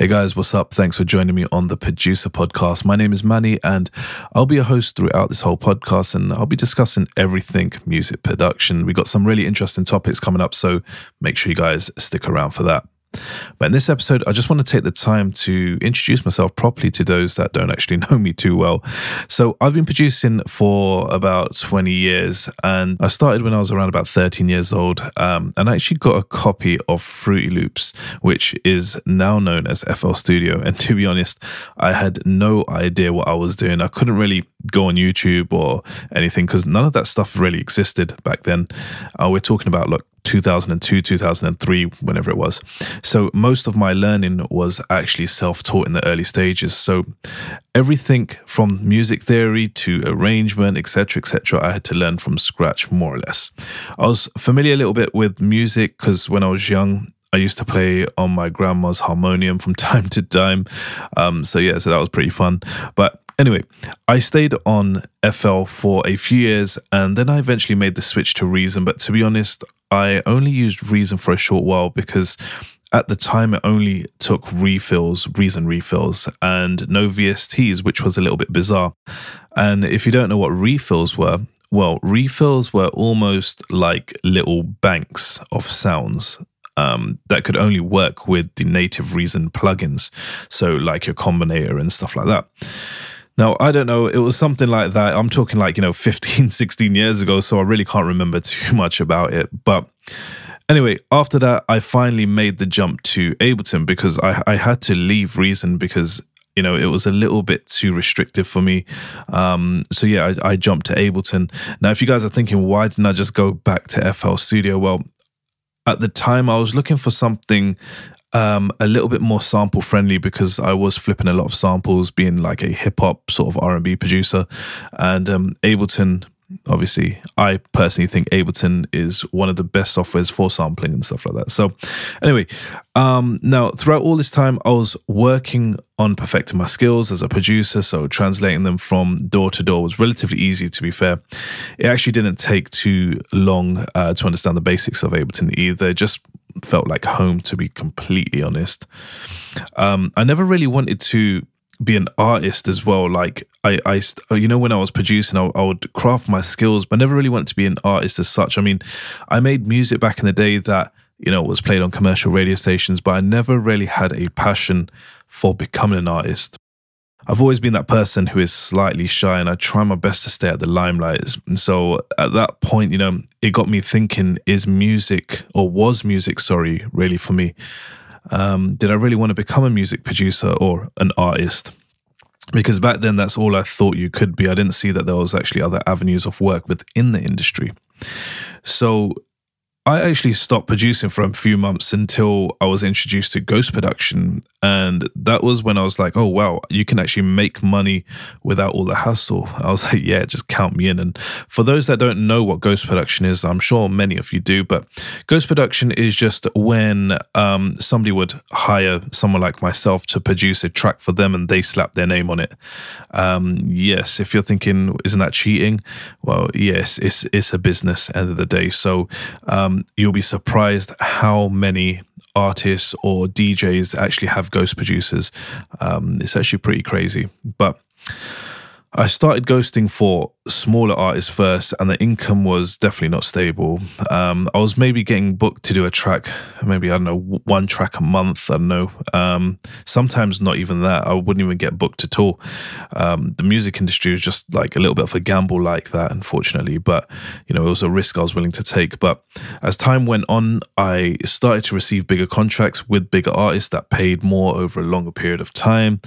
Hey guys, what's up? Thanks for joining me on the Producer Podcast. My name is Manny, and I'll be a host throughout this whole podcast, and I'll be discussing everything music production. We got some really interesting topics coming up, so make sure you guys stick around for that. But in this episode, I just want to take the time to introduce myself properly to those that don't actually know me too well. So, I've been producing for about 20 years, and I started when I was around about 13 years old. Um, and I actually got a copy of Fruity Loops, which is now known as FL Studio. And to be honest, I had no idea what I was doing. I couldn't really go on YouTube or anything because none of that stuff really existed back then. Uh, we're talking about like 2002, 2003, whenever it was. So most of my learning was actually self taught in the early stages. So everything from music theory to arrangement, etc., etc., I had to learn from scratch more or less. I was familiar a little bit with music because when I was young, I used to play on my grandma's harmonium from time to time. Um, so yeah, so that was pretty fun. But Anyway, I stayed on FL for a few years and then I eventually made the switch to Reason. But to be honest, I only used Reason for a short while because at the time it only took refills, Reason refills, and no VSTs, which was a little bit bizarre. And if you don't know what refills were, well, refills were almost like little banks of sounds um, that could only work with the native Reason plugins. So, like your combinator and stuff like that. Now, I don't know, it was something like that. I'm talking like, you know, 15, 16 years ago, so I really can't remember too much about it. But anyway, after that, I finally made the jump to Ableton because I, I had to leave Reason because you know, it was a little bit too restrictive for me. Um, so yeah, I, I, jumped to Ableton. Now, if you guys are thinking, why didn't I just go back to FL Studio? Well, at the time, I was looking for something um, a little bit more sample friendly because I was flipping a lot of samples, being like a hip hop sort of R and B producer, and um, Ableton. Obviously, I personally think Ableton is one of the best softwares for sampling and stuff like that. So, anyway, um, now throughout all this time, I was working on perfecting my skills as a producer. So, translating them from DAW to DAW was relatively easy. To be fair, it actually didn't take too long uh, to understand the basics of Ableton either. Just felt like home, to be completely honest. Um, I never really wanted to be an artist as well. Like I, I, you know, when I was producing, I, I, would craft my skills, but I never really wanted to be an artist as such. I mean, I made music back in the day that you know was played on commercial radio stations, but I never really had a passion for becoming an artist. I've always been that person who is slightly shy and I try my best to stay at the limelight. And so at that point, you know, it got me thinking is music, or was music, sorry, really for me? Um, did I really want to become a music producer or an artist? Because back then, that's all I thought you could be. I didn't see that there was actually other avenues of work within the industry. So I actually stopped producing for a few months until I was introduced to ghost production. And that was when I was like, oh, wow, you can actually make money without all the hassle. I was like, yeah, just count me in. And for those that don't know what ghost production is, I'm sure many of you do, but ghost production is just when um, somebody would hire someone like myself to produce a track for them and they slap their name on it. Um, yes, if you're thinking, isn't that cheating? Well, yes, it's, it's a business end of the day. So, um, you'll be surprised how many artists or DJs actually have ghost producers. Um, it's actually pretty crazy. But I started ghosting for smaller artists first, and the income was definitely not stable. Um, I was maybe getting booked to do a track, maybe I don't know, one track a month. I don't know. Um, sometimes not even that. I wouldn't even get booked at all. Um, the music industry was just like a little bit of a gamble like that, unfortunately. But you know, it was a risk I was willing to take. But as time went on, I started to receive bigger contracts with bigger artists that paid more over a longer period of time,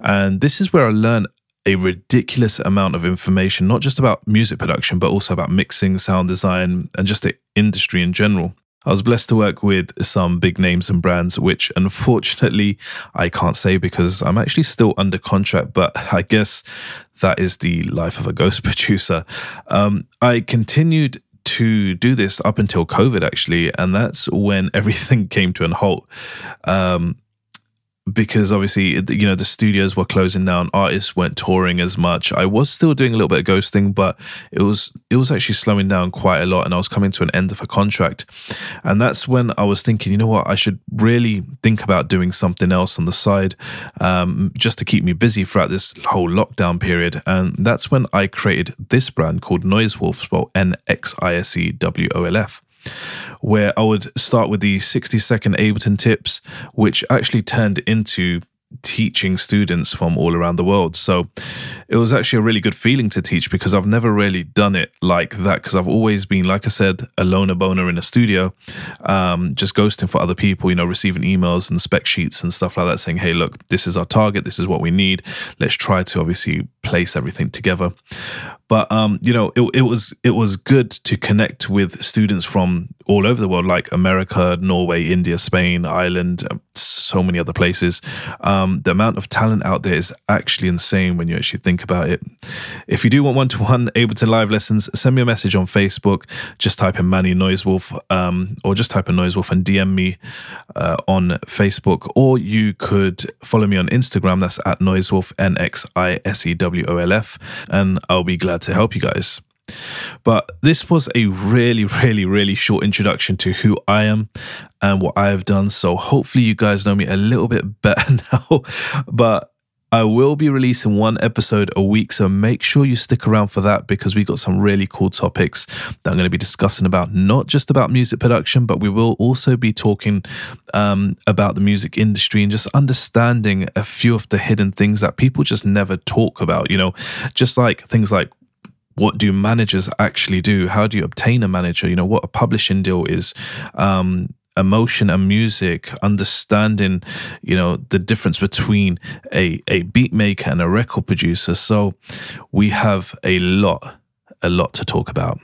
and this is where I learned a ridiculous amount of information, not just about music production, but also about mixing, sound design, and just the industry in general. I was blessed to work with some big names and brands, which unfortunately I can't say because I'm actually still under contract, but I guess that is the life of a ghost producer. Um, I continued to do this up until COVID, actually, and that's when everything came to an halt. Um, because obviously you know the studios were closing down artists weren't touring as much. I was still doing a little bit of ghosting but it was it was actually slowing down quite a lot and i was coming to an end of a contract. And that's when i was thinking you know what? I should really think about doing something else on the side um, just to keep me busy throughout this whole lockdown period. And that's when i created this brand called noise wolf spelled n-x-i-s-e-w-o-l-f where I would start with the 60 second Ableton tips, which actually turned into teaching students from all around the world. So it was actually a really good feeling to teach because I've never really done it like that because I've always been, like I said, a loner boner in a studio, um, just ghosting for other people, you know, receiving emails and spec sheets and stuff like that saying, hey, look, this is our target, this is what we need. Let's try to obviously place everything together. But um, you know, it, it was it was good to connect with students from all over the world, like America, Norway, India, Spain, Ireland, um, so many other places. Um, the amount of talent out there is actually insane when you actually think about it. If you do want one to one Ableton live lessons, send me a message on Facebook. Just type in Manny Noisewolf, um, or just type in Noisewolf and DM me uh, on Facebook, or you could follow me on Instagram. That's at Noisewolf N X I S E W O L F, and I'll be glad to help you guys. But this was a really, really, really short introduction to who I am and what I have done. So hopefully you guys know me a little bit better now. But I will be releasing one episode a week, so make sure you stick around for that because we got some really cool topics that I'm going to be discussing about not just about music production, but we will also be talking um, about the music industry and just understanding a few of the hidden things that people just never talk about. You know, just like things like what do managers actually do? How do you obtain a manager? You know, what a publishing deal is. Um, emotion and music, understanding, you know, the difference between a, a beat maker and a record producer. So we have a lot, a lot to talk about.